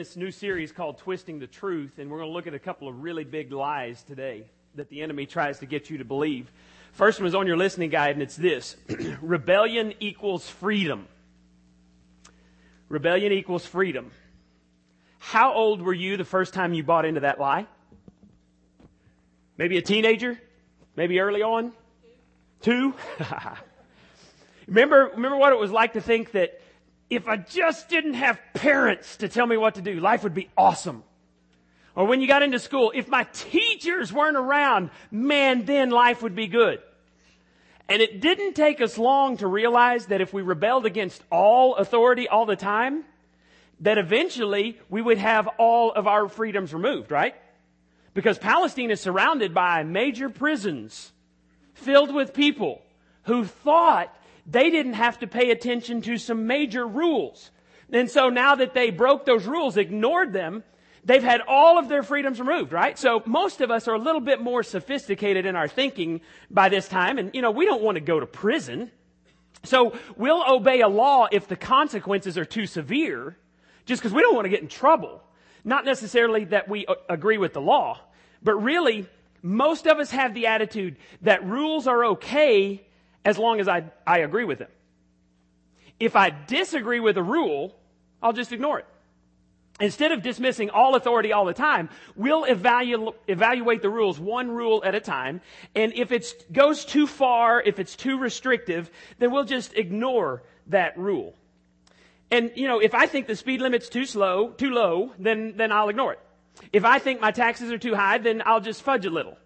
this new series called Twisting the Truth, and we're going to look at a couple of really big lies today that the enemy tries to get you to believe. First one is on your listening guide, and it's this Rebellion equals freedom. Rebellion equals freedom. How old were you the first time you bought into that lie? Maybe a teenager? Maybe early on? Two? remember, remember what it was like to think that if I just didn't have parents to tell me what to do, life would be awesome. Or when you got into school, if my teachers weren't around, man, then life would be good. And it didn't take us long to realize that if we rebelled against all authority all the time, that eventually we would have all of our freedoms removed, right? Because Palestine is surrounded by major prisons filled with people who thought they didn't have to pay attention to some major rules. And so now that they broke those rules, ignored them, they've had all of their freedoms removed, right? So most of us are a little bit more sophisticated in our thinking by this time. And, you know, we don't want to go to prison. So we'll obey a law if the consequences are too severe, just because we don't want to get in trouble. Not necessarily that we uh, agree with the law, but really, most of us have the attitude that rules are okay as long as I, I agree with them. If I disagree with a rule, I'll just ignore it. Instead of dismissing all authority all the time, we'll evalu- evaluate the rules one rule at a time. And if it goes too far, if it's too restrictive, then we'll just ignore that rule. And, you know, if I think the speed limit's too slow, too low, then, then I'll ignore it. If I think my taxes are too high, then I'll just fudge a little.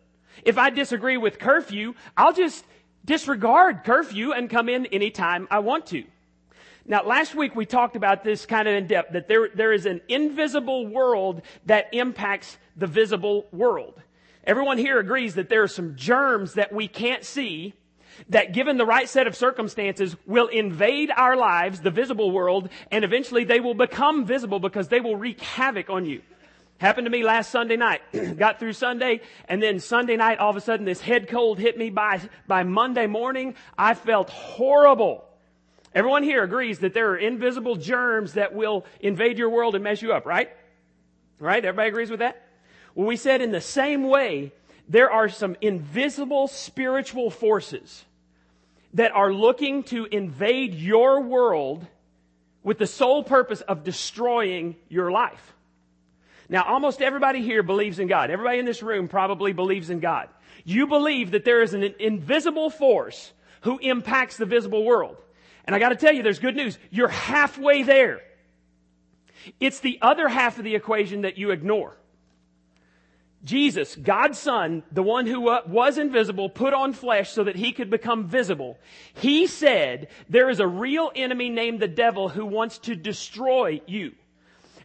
If I disagree with curfew, I'll just disregard curfew and come in anytime I want to. Now, last week we talked about this kind of in depth, that there, there is an invisible world that impacts the visible world. Everyone here agrees that there are some germs that we can't see that given the right set of circumstances will invade our lives, the visible world, and eventually they will become visible because they will wreak havoc on you. Happened to me last Sunday night. Got through Sunday, and then Sunday night, all of a sudden, this head cold hit me by, by Monday morning. I felt horrible. Everyone here agrees that there are invisible germs that will invade your world and mess you up, right? Right? Everybody agrees with that? Well, we said in the same way, there are some invisible spiritual forces that are looking to invade your world with the sole purpose of destroying your life. Now, almost everybody here believes in God. Everybody in this room probably believes in God. You believe that there is an invisible force who impacts the visible world. And I gotta tell you, there's good news. You're halfway there. It's the other half of the equation that you ignore. Jesus, God's Son, the one who was invisible, put on flesh so that he could become visible. He said, there is a real enemy named the devil who wants to destroy you.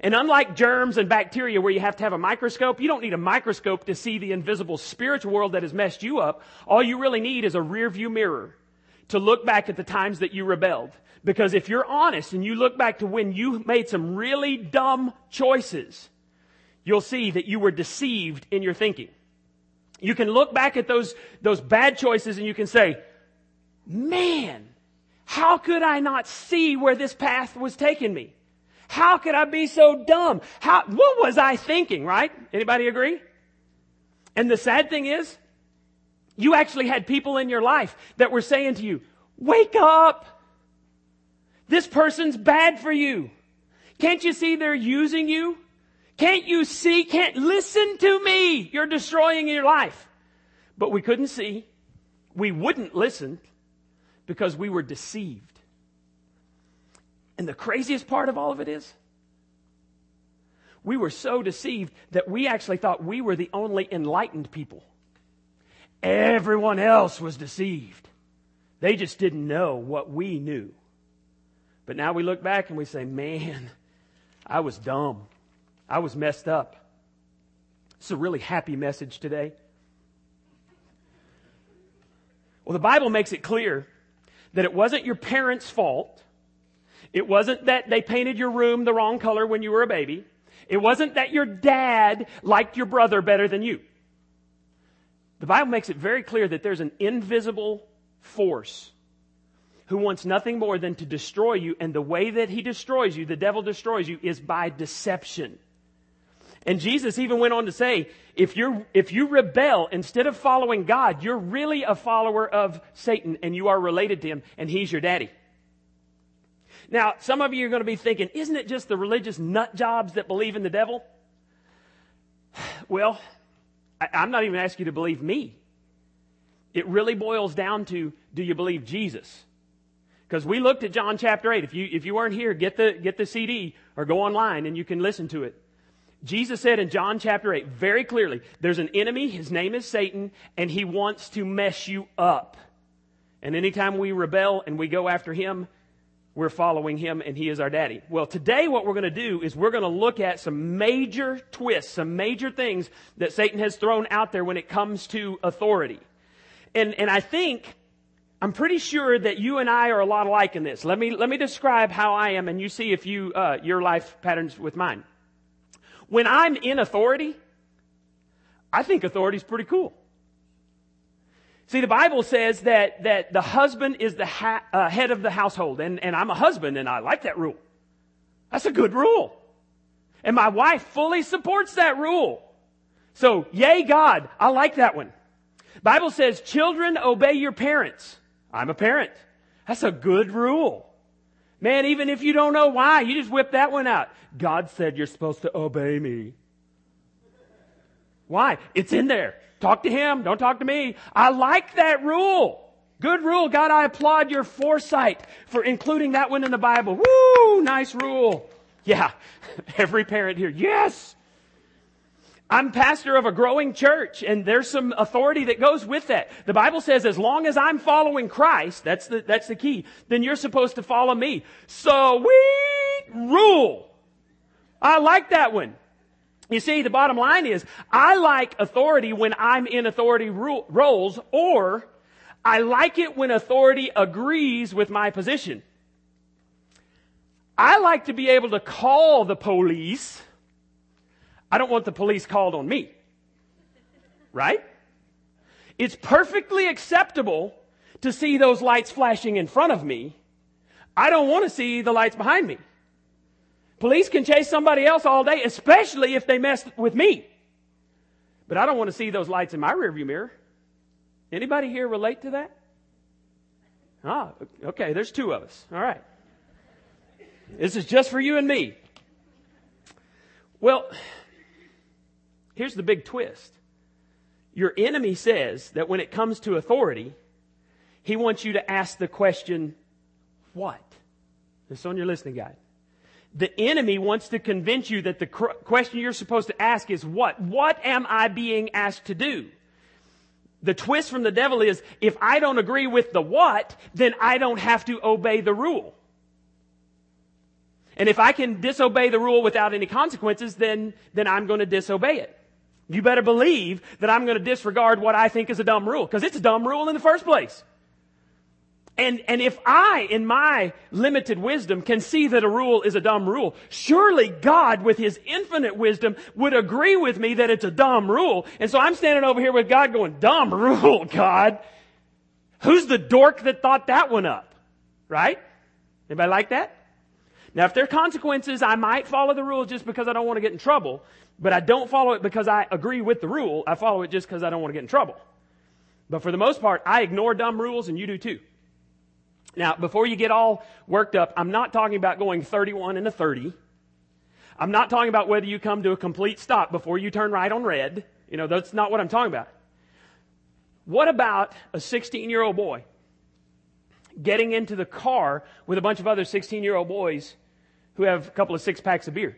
And unlike germs and bacteria where you have to have a microscope, you don't need a microscope to see the invisible spiritual world that has messed you up. All you really need is a rear view mirror to look back at the times that you rebelled. Because if you're honest and you look back to when you made some really dumb choices, you'll see that you were deceived in your thinking. You can look back at those, those bad choices and you can say, man, how could I not see where this path was taking me? How could I be so dumb? How, what was I thinking, right? Anybody agree? And the sad thing is, you actually had people in your life that were saying to you, wake up! This person's bad for you. Can't you see they're using you? Can't you see? Can't listen to me. You're destroying your life. But we couldn't see. We wouldn't listen because we were deceived. And the craziest part of all of it is, we were so deceived that we actually thought we were the only enlightened people. Everyone else was deceived. They just didn't know what we knew. But now we look back and we say, man, I was dumb. I was messed up. It's a really happy message today. Well, the Bible makes it clear that it wasn't your parents' fault it wasn't that they painted your room the wrong color when you were a baby. It wasn't that your dad liked your brother better than you. The Bible makes it very clear that there's an invisible force who wants nothing more than to destroy you. And the way that he destroys you, the devil destroys you, is by deception. And Jesus even went on to say, if you if you rebel instead of following God, you're really a follower of Satan and you are related to him and he's your daddy. Now, some of you are going to be thinking, isn't it just the religious nut jobs that believe in the devil? Well, I, I'm not even asking you to believe me. It really boils down to, do you believe Jesus? Because we looked at John chapter 8. If you, if you weren't here, get the, get the CD or go online and you can listen to it. Jesus said in John chapter 8 very clearly, there's an enemy, his name is Satan, and he wants to mess you up. And anytime we rebel and we go after him, we're following him and he is our daddy. Well, today what we're going to do is we're going to look at some major twists, some major things that Satan has thrown out there when it comes to authority. And, and I think, I'm pretty sure that you and I are a lot alike in this. Let me, let me describe how I am and you see if you, uh, your life patterns with mine. When I'm in authority, I think authority is pretty cool. See, the Bible says that, that the husband is the ha- uh, head of the household, and, and I'm a husband, and I like that rule. That's a good rule. And my wife fully supports that rule. So, yay God, I like that one. Bible says, children obey your parents. I'm a parent. That's a good rule. Man, even if you don't know why, you just whip that one out. God said you're supposed to obey me. Why? It's in there. Talk to him. Don't talk to me. I like that rule. Good rule. God, I applaud your foresight for including that one in the Bible. Woo! Nice rule. Yeah. Every parent here. Yes. I'm pastor of a growing church and there's some authority that goes with that. The Bible says as long as I'm following Christ, that's the, that's the key, then you're supposed to follow me. Sweet rule. I like that one. You see, the bottom line is, I like authority when I'm in authority ro- roles, or I like it when authority agrees with my position. I like to be able to call the police I don't want the police called on me. Right? It's perfectly acceptable to see those lights flashing in front of me. I don't want to see the lights behind me. Police can chase somebody else all day, especially if they mess with me. But I don't want to see those lights in my rearview mirror. Anybody here relate to that? Ah, okay, there's two of us. All right. This is just for you and me. Well, Here's the big twist. Your enemy says that when it comes to authority, he wants you to ask the question, what? This on your listening guide. The enemy wants to convince you that the question you're supposed to ask is what? What am I being asked to do? The twist from the devil is, if I don't agree with the what, then I don't have to obey the rule. And if I can disobey the rule without any consequences, then, then I'm going to disobey it. You better believe that I'm going to disregard what I think is a dumb rule, because it's a dumb rule in the first place. And, and if I, in my limited wisdom, can see that a rule is a dumb rule, surely God, with His infinite wisdom, would agree with me that it's a dumb rule. And so I'm standing over here with God going, dumb rule, God. Who's the dork that thought that one up? Right? Anybody like that? Now, if there are consequences, I might follow the rule just because I don't want to get in trouble. But I don't follow it because I agree with the rule. I follow it just because I don't want to get in trouble. But for the most part, I ignore dumb rules and you do too. Now, before you get all worked up, I'm not talking about going 31 and a 30. I'm not talking about whether you come to a complete stop before you turn right on red. You know, that's not what I'm talking about. What about a 16 year old boy getting into the car with a bunch of other 16 year old boys who have a couple of six packs of beer?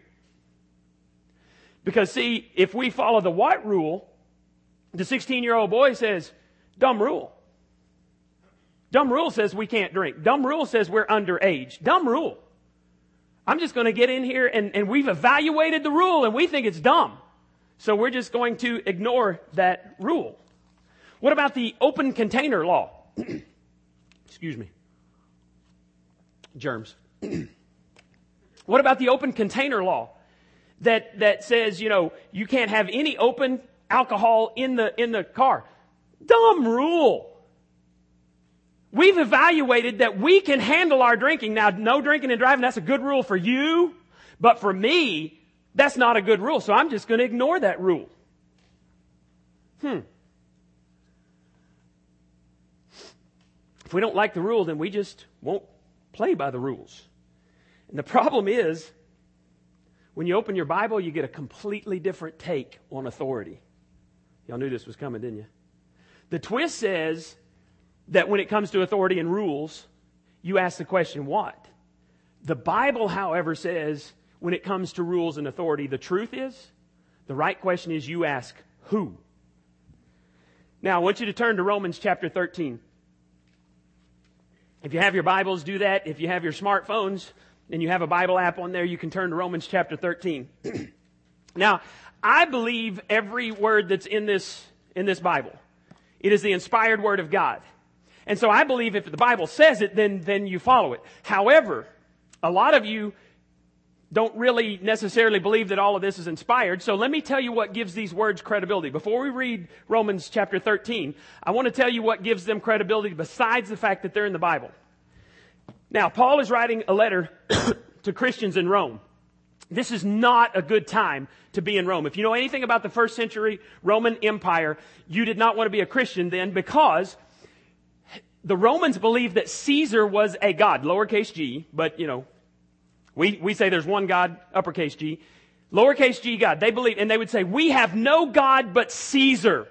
Because see, if we follow the white rule, the 16 year old boy says, dumb rule. Dumb rule says we can't drink. Dumb rule says we're underage. Dumb rule. I'm just going to get in here and, and we've evaluated the rule and we think it's dumb. So we're just going to ignore that rule. What about the open container law? Excuse me. Germs. what about the open container law? that, that says, you know, you can't have any open alcohol in the, in the car. Dumb rule. We've evaluated that we can handle our drinking. Now, no drinking and driving, that's a good rule for you. But for me, that's not a good rule. So I'm just going to ignore that rule. Hmm. If we don't like the rule, then we just won't play by the rules. And the problem is, when you open your Bible, you get a completely different take on authority. Y'all knew this was coming, didn't you? The twist says that when it comes to authority and rules, you ask the question, what? The Bible, however, says when it comes to rules and authority, the truth is, the right question is you ask, who? Now, I want you to turn to Romans chapter 13. If you have your Bibles, do that. If you have your smartphones and you have a Bible app on there, you can turn to Romans chapter 13. now, I believe every word that's in this, in this Bible. It is the inspired word of God. And so I believe if the Bible says it, then, then you follow it. However, a lot of you don't really necessarily believe that all of this is inspired. So let me tell you what gives these words credibility. Before we read Romans chapter 13, I want to tell you what gives them credibility besides the fact that they're in the Bible. Now, Paul is writing a letter to Christians in Rome. This is not a good time to be in Rome. If you know anything about the first century Roman Empire, you did not want to be a Christian then because the Romans believed that Caesar was a god, lowercase g, but you know, we, we say there's one God, uppercase G. Lowercase g God. They believe, and they would say, we have no God but Caesar.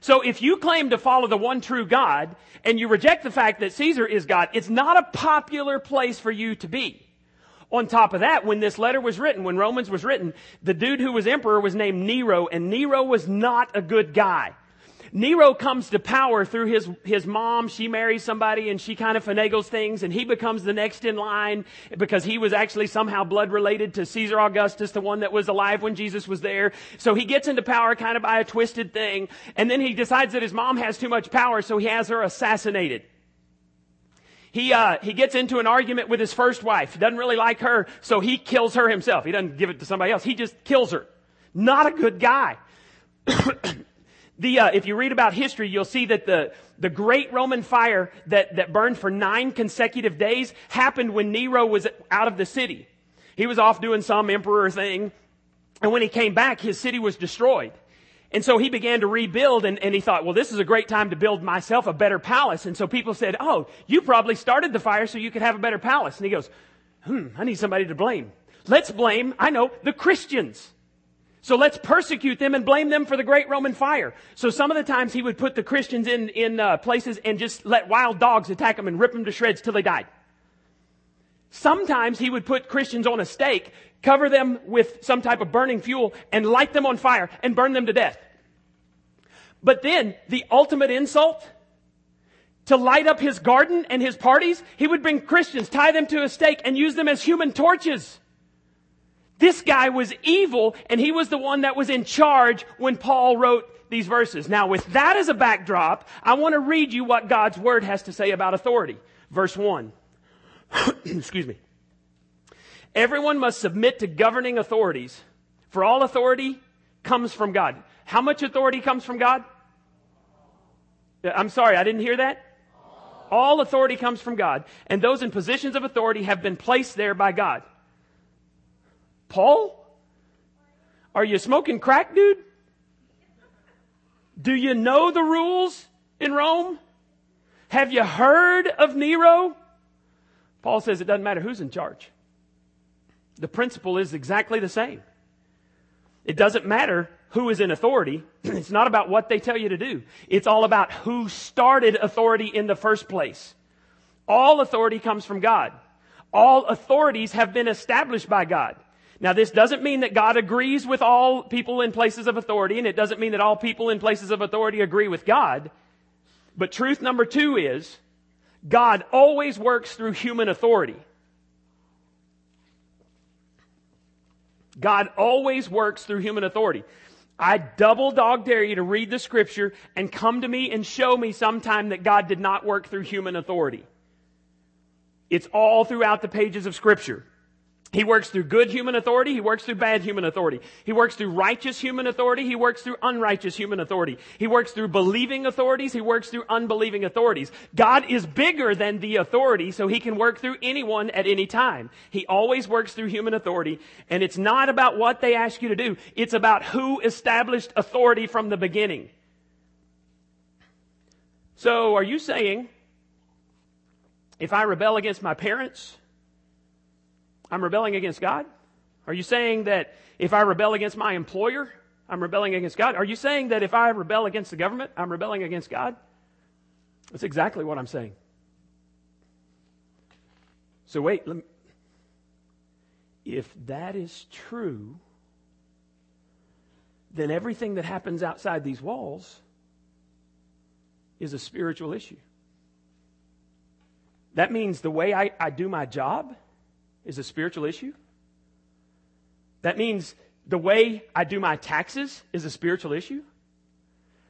So if you claim to follow the one true God and you reject the fact that Caesar is God, it's not a popular place for you to be. On top of that, when this letter was written, when Romans was written, the dude who was emperor was named Nero, and Nero was not a good guy. Nero comes to power through his, his mom. She marries somebody and she kind of finagles things and he becomes the next in line because he was actually somehow blood related to Caesar Augustus, the one that was alive when Jesus was there. So he gets into power kind of by a twisted thing. And then he decides that his mom has too much power, so he has her assassinated. He, uh, he gets into an argument with his first wife. He doesn't really like her, so he kills her himself. He doesn't give it to somebody else. He just kills her. Not a good guy. The, uh, if you read about history, you'll see that the, the great Roman fire that, that burned for nine consecutive days happened when Nero was out of the city. He was off doing some emperor thing. And when he came back, his city was destroyed. And so he began to rebuild and, and he thought, well, this is a great time to build myself a better palace. And so people said, oh, you probably started the fire so you could have a better palace. And he goes, hmm, I need somebody to blame. Let's blame, I know, the Christians. So let's persecute them and blame them for the great Roman fire. So some of the times he would put the Christians in, in uh, places and just let wild dogs attack them and rip them to shreds till they died. Sometimes he would put Christians on a stake, cover them with some type of burning fuel, and light them on fire and burn them to death. But then, the ultimate insult, to light up his garden and his parties, he would bring Christians, tie them to a stake, and use them as human torches. This guy was evil and he was the one that was in charge when Paul wrote these verses. Now with that as a backdrop, I want to read you what God's word has to say about authority. Verse 1. Excuse me. Everyone must submit to governing authorities, for all authority comes from God. How much authority comes from God? Uh, I'm sorry, I didn't hear that. All authority comes from God, and those in positions of authority have been placed there by God. Paul? Are you smoking crack, dude? Do you know the rules in Rome? Have you heard of Nero? Paul says it doesn't matter who's in charge. The principle is exactly the same. It doesn't matter who is in authority. It's not about what they tell you to do. It's all about who started authority in the first place. All authority comes from God. All authorities have been established by God. Now this doesn't mean that God agrees with all people in places of authority, and it doesn't mean that all people in places of authority agree with God. But truth number two is, God always works through human authority. God always works through human authority. I double dog dare you to read the scripture and come to me and show me sometime that God did not work through human authority. It's all throughout the pages of scripture. He works through good human authority. He works through bad human authority. He works through righteous human authority. He works through unrighteous human authority. He works through believing authorities. He works through unbelieving authorities. God is bigger than the authority, so he can work through anyone at any time. He always works through human authority, and it's not about what they ask you to do. It's about who established authority from the beginning. So are you saying, if I rebel against my parents, I'm rebelling against God? Are you saying that if I rebel against my employer, I'm rebelling against God? Are you saying that if I rebel against the government, I'm rebelling against God? That's exactly what I'm saying. So wait, me, if that is true, then everything that happens outside these walls is a spiritual issue. That means the way I, I do my job is a spiritual issue. That means the way I do my taxes is a spiritual issue.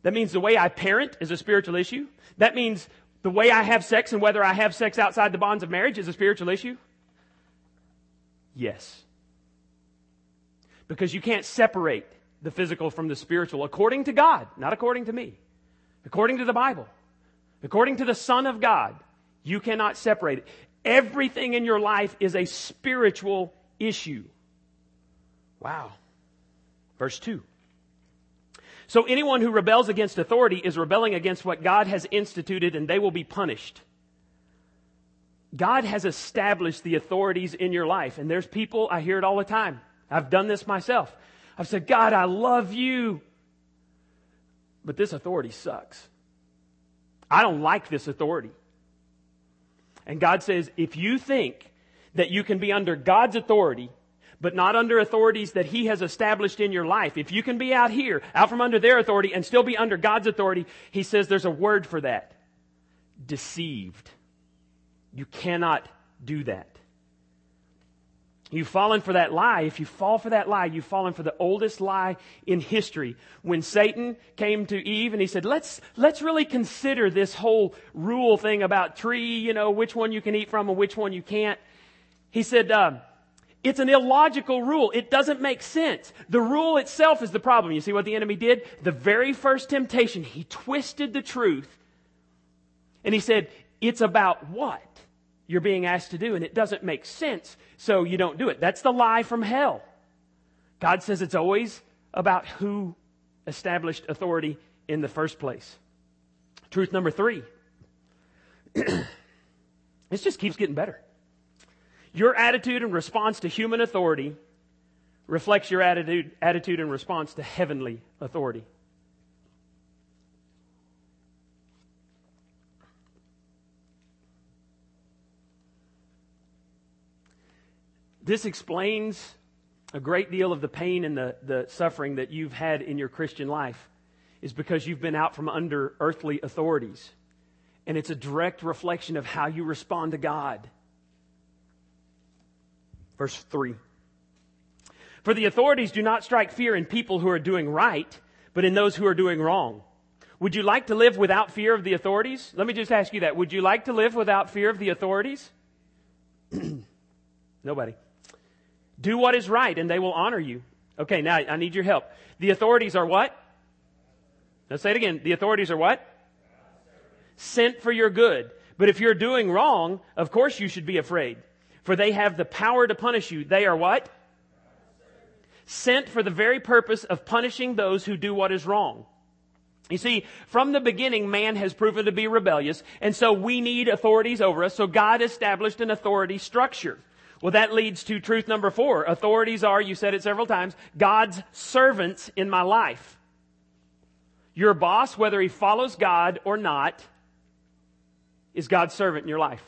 That means the way I parent is a spiritual issue. That means the way I have sex and whether I have sex outside the bonds of marriage is a spiritual issue. Yes. Because you can't separate the physical from the spiritual according to God, not according to me. According to the Bible. According to the Son of God, you cannot separate it. Everything in your life is a spiritual issue. Wow. Verse 2. So anyone who rebels against authority is rebelling against what God has instituted and they will be punished. God has established the authorities in your life. And there's people, I hear it all the time. I've done this myself. I've said, God, I love you. But this authority sucks. I don't like this authority. And God says, if you think that you can be under God's authority, but not under authorities that He has established in your life, if you can be out here, out from under their authority and still be under God's authority, He says there's a word for that. Deceived. You cannot do that. You've fallen for that lie. If you fall for that lie, you've fallen for the oldest lie in history. When Satan came to Eve and he said, let's, let's really consider this whole rule thing about tree, you know, which one you can eat from and which one you can't. He said, uh, it's an illogical rule. It doesn't make sense. The rule itself is the problem. You see what the enemy did? The very first temptation, he twisted the truth and he said, it's about what? You're being asked to do and it doesn't make sense, so you don't do it. That's the lie from hell. God says it's always about who established authority in the first place. Truth number three. this just keeps getting better. Your attitude and response to human authority reflects your attitude, attitude and response to heavenly authority. This explains a great deal of the pain and the, the suffering that you've had in your Christian life is because you've been out from under earthly authorities. And it's a direct reflection of how you respond to God. Verse 3. For the authorities do not strike fear in people who are doing right, but in those who are doing wrong. Would you like to live without fear of the authorities? Let me just ask you that. Would you like to live without fear of the authorities? Nobody. Do what is right and they will honor you. Okay, now I need your help. The authorities are what? Let's say it again. The authorities are what? Sent for your good. But if you're doing wrong, of course you should be afraid. For they have the power to punish you. They are what? Sent for the very purpose of punishing those who do what is wrong. You see, from the beginning, man has proven to be rebellious, and so we need authorities over us. So God established an authority structure. Well, that leads to truth number four. Authorities are, you said it several times, God's servants in my life. Your boss, whether he follows God or not, is God's servant in your life.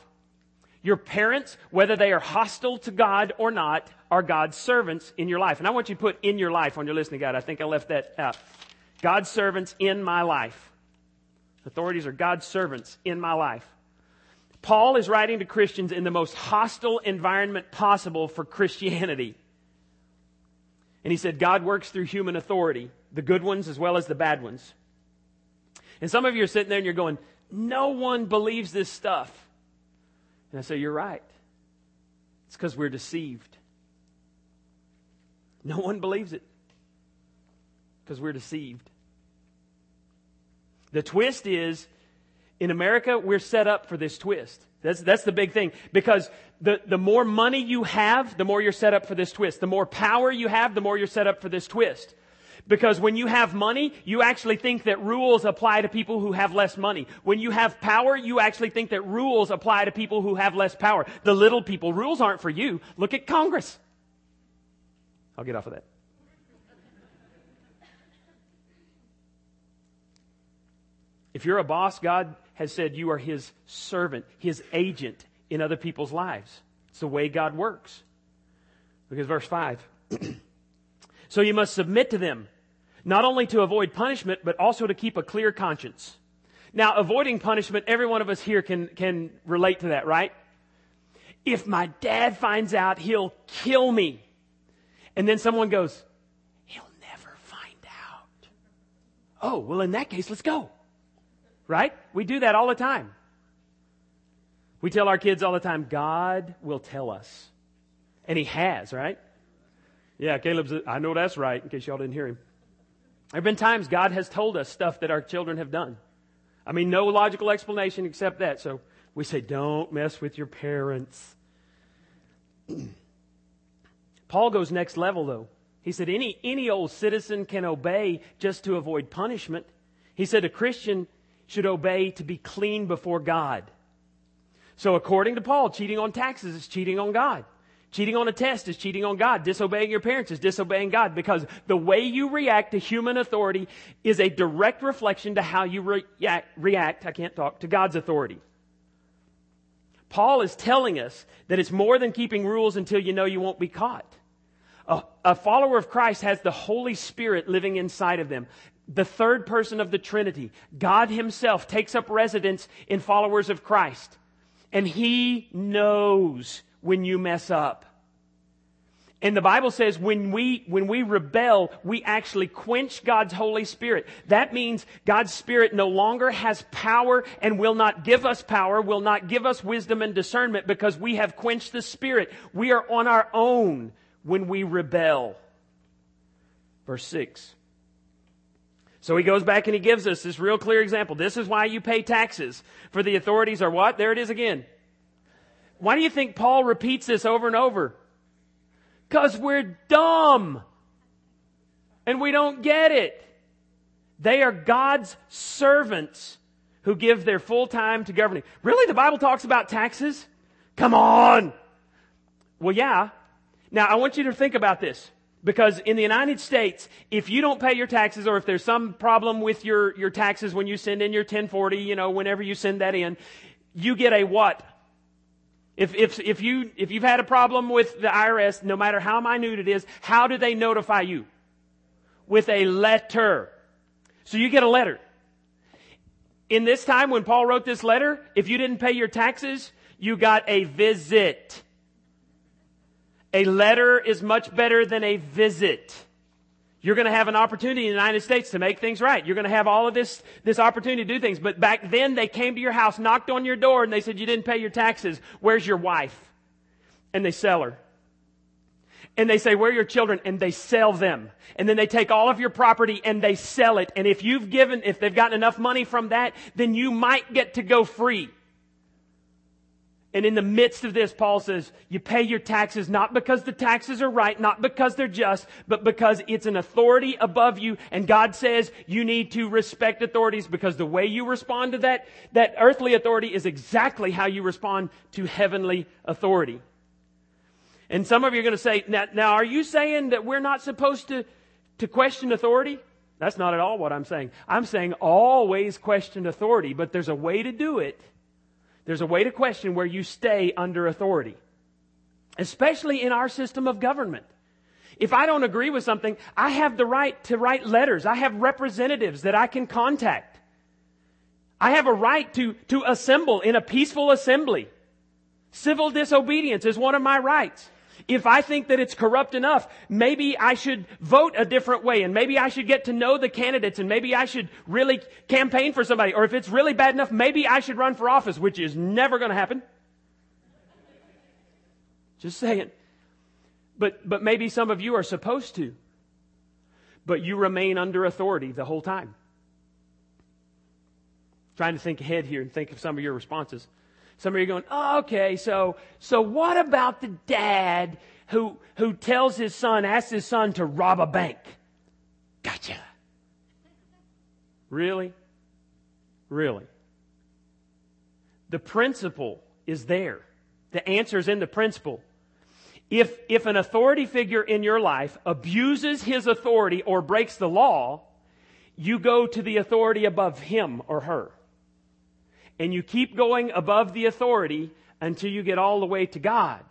Your parents, whether they are hostile to God or not, are God's servants in your life. And I want you to put in your life on your listening guide. I think I left that out. God's servants in my life. Authorities are God's servants in my life. Paul is writing to Christians in the most hostile environment possible for Christianity. And he said, God works through human authority, the good ones as well as the bad ones. And some of you are sitting there and you're going, no one believes this stuff. And I say, you're right. It's because we're deceived. No one believes it because we're deceived. The twist is in America, we're set up for this twist. That's, that's the big thing. Because the, the more money you have, the more you're set up for this twist. The more power you have, the more you're set up for this twist. Because when you have money, you actually think that rules apply to people who have less money. When you have power, you actually think that rules apply to people who have less power. The little people, rules aren't for you. Look at Congress. I'll get off of that. If you're a boss, God has said you are his servant, his agent in other people's lives. It's the way God works. Because verse 5. so you must submit to them, not only to avoid punishment, but also to keep a clear conscience. Now, avoiding punishment, every one of us here can, can relate to that, right? If my dad finds out, he'll kill me. And then someone goes, he'll never find out. Oh, well, in that case, let's go. Right? We do that all the time. We tell our kids all the time, God will tell us. And He has, right? Yeah, Caleb's, I know that's right, in case y'all didn't hear him. There have been times God has told us stuff that our children have done. I mean, no logical explanation except that. So we say, don't mess with your parents. Paul goes next level though. He said, any, any old citizen can obey just to avoid punishment. He said, a Christian should obey to be clean before God. So according to Paul, cheating on taxes is cheating on God. Cheating on a test is cheating on God. Disobeying your parents is disobeying God because the way you react to human authority is a direct reflection to how you react, react I can't talk, to God's authority. Paul is telling us that it's more than keeping rules until you know you won't be caught. A, a follower of Christ has the Holy Spirit living inside of them the third person of the Trinity, God Himself, takes up residence in followers of Christ. And He knows when you mess up. And the Bible says when we, when we rebel, we actually quench God's Holy Spirit. That means God's Spirit no longer has power and will not give us power, will not give us wisdom and discernment because we have quenched the Spirit. We are on our own when we rebel. Verse 6. So he goes back and he gives us this real clear example. This is why you pay taxes. For the authorities are what? There it is again. Why do you think Paul repeats this over and over? Because we're dumb. And we don't get it. They are God's servants who give their full time to governing. Really? The Bible talks about taxes? Come on! Well, yeah. Now, I want you to think about this. Because in the United States, if you don't pay your taxes or if there's some problem with your, your taxes when you send in your 1040, you know, whenever you send that in, you get a what? If, if, if you, if you've had a problem with the IRS, no matter how minute it is, how do they notify you? With a letter. So you get a letter. In this time when Paul wrote this letter, if you didn't pay your taxes, you got a visit. A letter is much better than a visit. You're going to have an opportunity in the United States to make things right. You're going to have all of this, this opportunity to do things. But back then they came to your house, knocked on your door, and they said, you didn't pay your taxes. Where's your wife? And they sell her. And they say, where are your children? And they sell them. And then they take all of your property and they sell it. And if you've given, if they've gotten enough money from that, then you might get to go free. And in the midst of this, Paul says, you pay your taxes not because the taxes are right, not because they're just, but because it's an authority above you. And God says you need to respect authorities because the way you respond to that, that earthly authority is exactly how you respond to heavenly authority. And some of you are going to say, now, now are you saying that we're not supposed to, to question authority? That's not at all what I'm saying. I'm saying always question authority, but there's a way to do it there's a way to question where you stay under authority, especially in our system of government. If I don't agree with something, I have the right to write letters. I have representatives that I can contact. I have a right to, to assemble in a peaceful assembly. Civil disobedience is one of my rights. If I think that it's corrupt enough, maybe I should vote a different way and maybe I should get to know the candidates and maybe I should really campaign for somebody. Or if it's really bad enough, maybe I should run for office, which is never going to happen. Just saying. But, but maybe some of you are supposed to. But you remain under authority the whole time. Trying to think ahead here and think of some of your responses. Some of you are going, oh, okay, so, so what about the dad who, who tells his son, asks his son to rob a bank? Gotcha. Really? Really? The principle is there. The answer is in the principle. If, if an authority figure in your life abuses his authority or breaks the law, you go to the authority above him or her. And you keep going above the authority until you get all the way to God.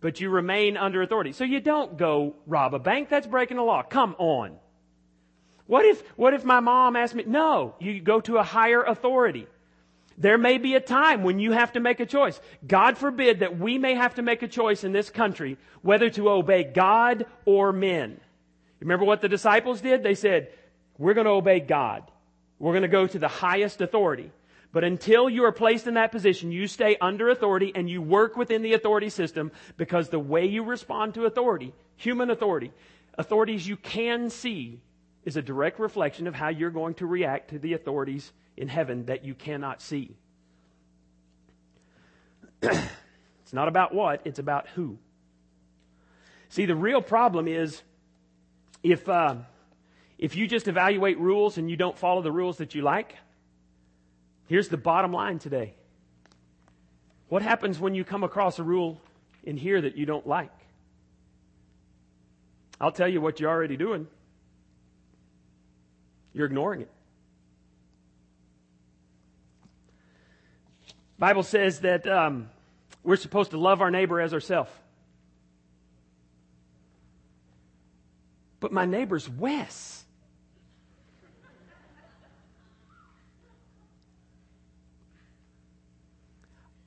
But you remain under authority. So you don't go rob a bank. That's breaking the law. Come on. What if, what if my mom asked me? No, you go to a higher authority. There may be a time when you have to make a choice. God forbid that we may have to make a choice in this country whether to obey God or men. Remember what the disciples did? They said, we're going to obey God. We're going to go to the highest authority. But until you are placed in that position, you stay under authority and you work within the authority system because the way you respond to authority, human authority, authorities you can see is a direct reflection of how you're going to react to the authorities in heaven that you cannot see. it's not about what, it's about who. See, the real problem is if, uh, if you just evaluate rules and you don't follow the rules that you like, here's the bottom line today. What happens when you come across a rule in here that you don't like? I'll tell you what you're already doing. You're ignoring it. Bible says that um, we're supposed to love our neighbor as ourselves. But my neighbor's Wes.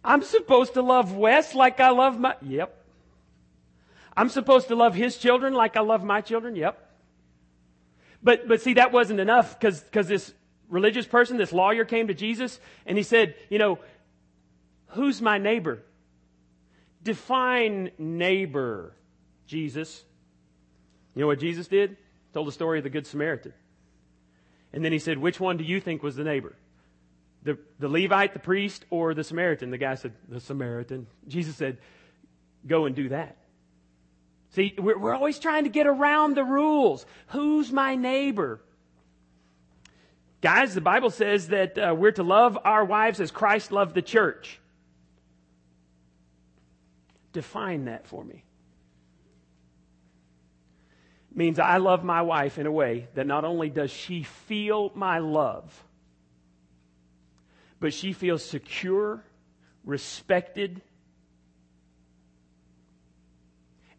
I'm supposed to love Wes like I love my. Yep. I'm supposed to love his children like I love my children. Yep. But, but see, that wasn't enough because, because this religious person, this lawyer came to Jesus and he said, you know, who's my neighbor? Define neighbor, Jesus. You know what Jesus did? Told the story of the Good Samaritan. And then he said, which one do you think was the neighbor? The, the Levite, the priest, or the Samaritan? The guy said, the Samaritan. Jesus said, go and do that. See, we're, we're always trying to get around the rules. Who's my neighbor? Guys, the Bible says that uh, we're to love our wives as Christ loved the church. Define that for me. Means I love my wife in a way that not only does she feel my love, but she feels secure, respected,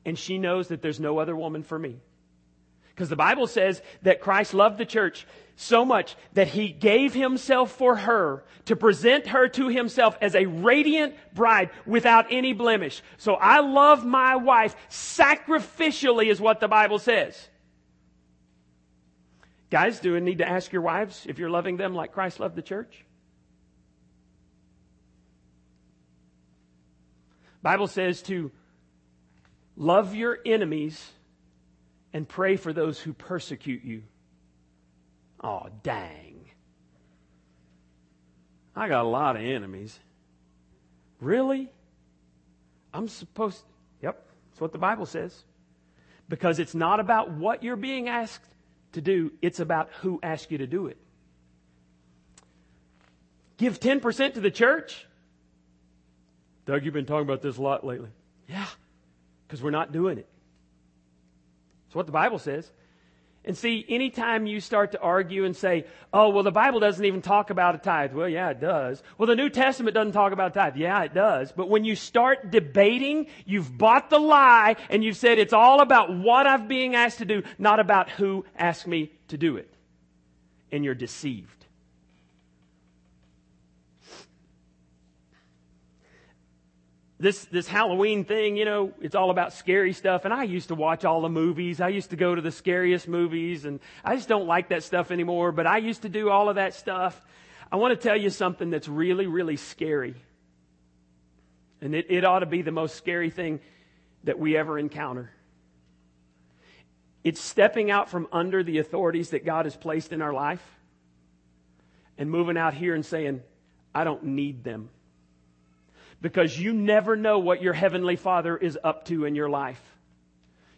and she knows that there's no other woman for me. Because the Bible says that Christ loved the church so much that he gave himself for her to present her to himself as a radiant bride without any blemish. So I love my wife sacrificially is what the Bible says. Guys, do you need to ask your wives if you're loving them like Christ loved the church? Bible says to Love your enemies and pray for those who persecute you. Oh, dang. I got a lot of enemies. Really? I'm supposed, yep, that's what the Bible says. Because it's not about what you're being asked to do, it's about who asked you to do it. Give 10% to the church. Doug, you've been talking about this a lot lately. Yeah, because we're not doing it. That's what the Bible says. And see, anytime you start to argue and say, oh, well, the Bible doesn't even talk about a tithe. Well, yeah, it does. Well, the New Testament doesn't talk about tithe. Yeah, it does. But when you start debating, you've bought the lie and you've said it's all about what I'm being asked to do, not about who asked me to do it. And you're deceived. This, this Halloween thing, you know, it's all about scary stuff. And I used to watch all the movies. I used to go to the scariest movies and I just don't like that stuff anymore, but I used to do all of that stuff. I want to tell you something that's really, really scary. And it, it ought to be the most scary thing that we ever encounter. It's stepping out from under the authorities that God has placed in our life and moving out here and saying, I don't need them. Because you never know what your Heavenly Father is up to in your life.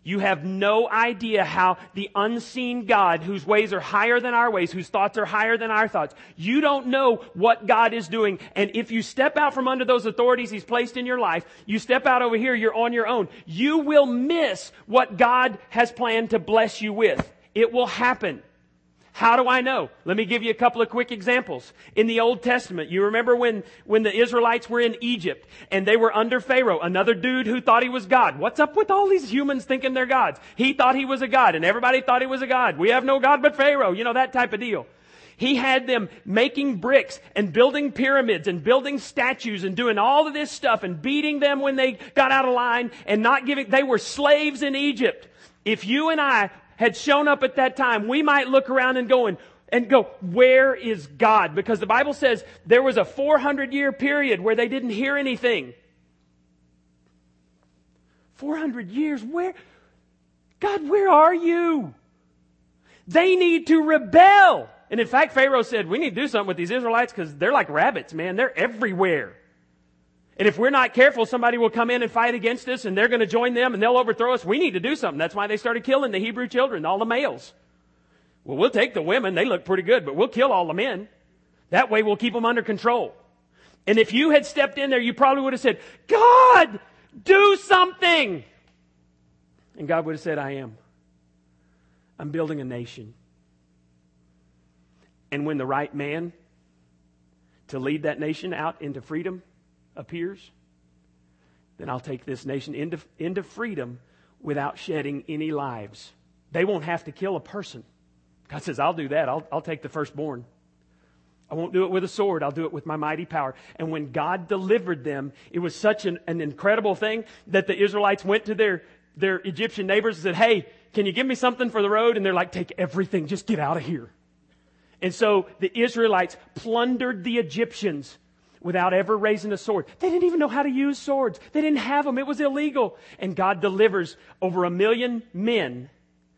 You have no idea how the unseen God, whose ways are higher than our ways, whose thoughts are higher than our thoughts, you don't know what God is doing. And if you step out from under those authorities He's placed in your life, you step out over here, you're on your own. You will miss what God has planned to bless you with. It will happen. How do I know? Let me give you a couple of quick examples. In the Old Testament, you remember when, when the Israelites were in Egypt and they were under Pharaoh, another dude who thought he was God. What's up with all these humans thinking they're gods? He thought he was a God and everybody thought he was a God. We have no God but Pharaoh. You know, that type of deal. He had them making bricks and building pyramids and building statues and doing all of this stuff and beating them when they got out of line and not giving, they were slaves in Egypt. If you and I had shown up at that time, we might look around and going, and go, where is God? Because the Bible says there was a 400 year period where they didn't hear anything. 400 years, where? God, where are you? They need to rebel. And in fact, Pharaoh said, we need to do something with these Israelites because they're like rabbits, man. They're everywhere. And if we're not careful, somebody will come in and fight against us and they're going to join them and they'll overthrow us. We need to do something. That's why they started killing the Hebrew children, all the males. Well, we'll take the women. They look pretty good, but we'll kill all the men. That way we'll keep them under control. And if you had stepped in there, you probably would have said, God, do something. And God would have said, I am. I'm building a nation. And when the right man to lead that nation out into freedom appears, then I'll take this nation into, into freedom without shedding any lives. They won't have to kill a person. God says, I'll do that. I'll, I'll take the firstborn. I won't do it with a sword. I'll do it with my mighty power. And when God delivered them, it was such an, an incredible thing that the Israelites went to their, their Egyptian neighbors and said, Hey, can you give me something for the road? And they're like, Take everything. Just get out of here. And so the Israelites plundered the Egyptians without ever raising a sword. They didn't even know how to use swords. They didn't have them. It was illegal. And God delivers over a million men,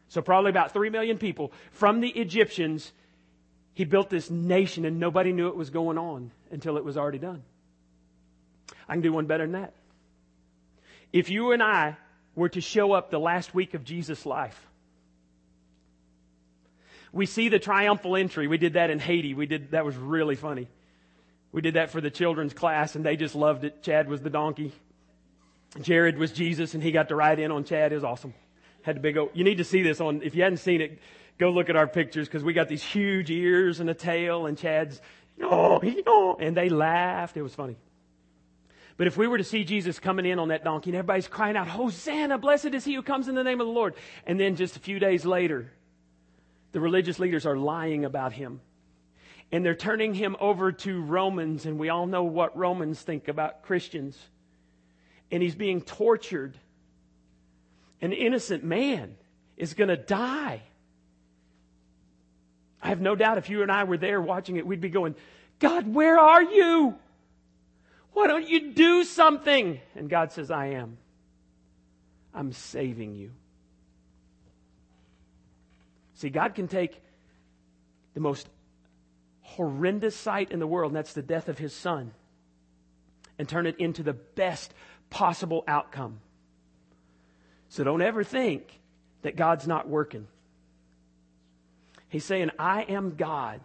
so probably about three million people, from the Egyptians. He built this nation and nobody knew it was going on until it was already done. I can do one better than that. If you and I were to show up the last week of Jesus' life, we see the triumphal entry. We did that in Haiti. We did, that was really funny. We did that for the children's class and they just loved it. Chad was the donkey. Jared was Jesus and he got to ride in on Chad. It was awesome. Had a big old, you need to see this on, if you hadn't seen it, go look at our pictures because we got these huge ears and a tail and Chad's, oh, oh, and they laughed. It was funny. But if we were to see Jesus coming in on that donkey and everybody's crying out, Hosanna, blessed is he who comes in the name of the Lord. And then just a few days later, the religious leaders are lying about him and they're turning him over to Romans, and we all know what Romans think about Christians. And he's being tortured. An innocent man is going to die. I have no doubt if you and I were there watching it, we'd be going, God, where are you? Why don't you do something? And God says, I am. I'm saving you. See, God can take the most horrendous sight in the world, and that's the death of his son, and turn it into the best possible outcome. So don't ever think that God's not working. He's saying, I am God,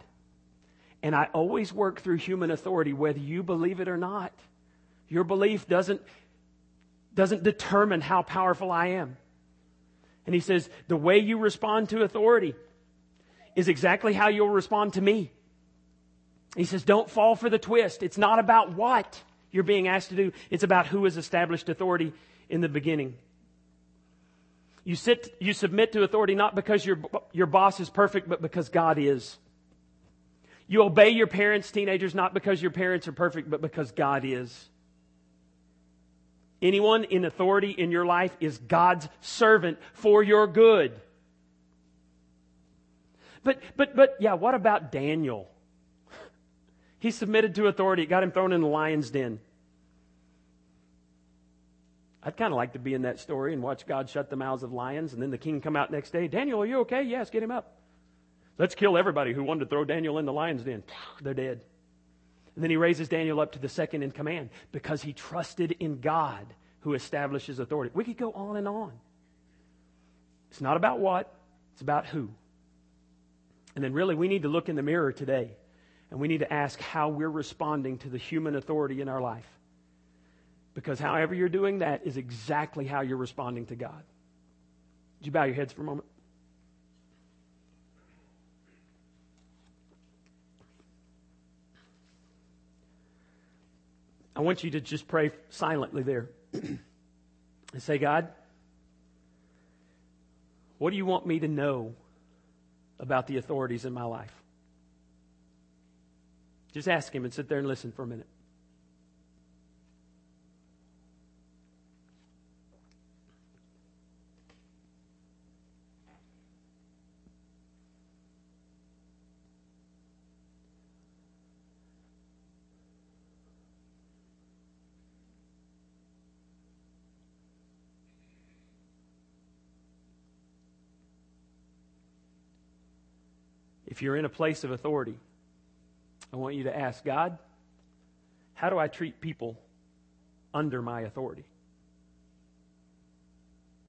and I always work through human authority, whether you believe it or not. Your belief doesn't, doesn't determine how powerful I am. And he says, the way you respond to authority is exactly how you'll respond to me. He says, don't fall for the twist. It's not about what you're being asked to do. It's about who has established authority in the beginning. You sit, you submit to authority not because your, your boss is perfect, but because God is. You obey your parents, teenagers, not because your parents are perfect, but because God is. Anyone in authority in your life is God's servant for your good. But, but, but, yeah, what about Daniel? He submitted to authority. It got him thrown in the lion's den. I'd kind of like to be in that story and watch God shut the mouths of lions, and then the king come out next day. Daniel, are you okay? Yes, get him up. Let's kill everybody who wanted to throw Daniel in the lion's den. They're dead. And then he raises Daniel up to the second in command because he trusted in God who establishes authority. We could go on and on. It's not about what, it's about who. And then really we need to look in the mirror today and we need to ask how we're responding to the human authority in our life. Because however you're doing that is exactly how you're responding to God. Would you bow your heads for a moment? I want you to just pray silently there and say, God, what do you want me to know about the authorities in my life? Just ask Him and sit there and listen for a minute. If you're in a place of authority, I want you to ask God, how do I treat people under my authority?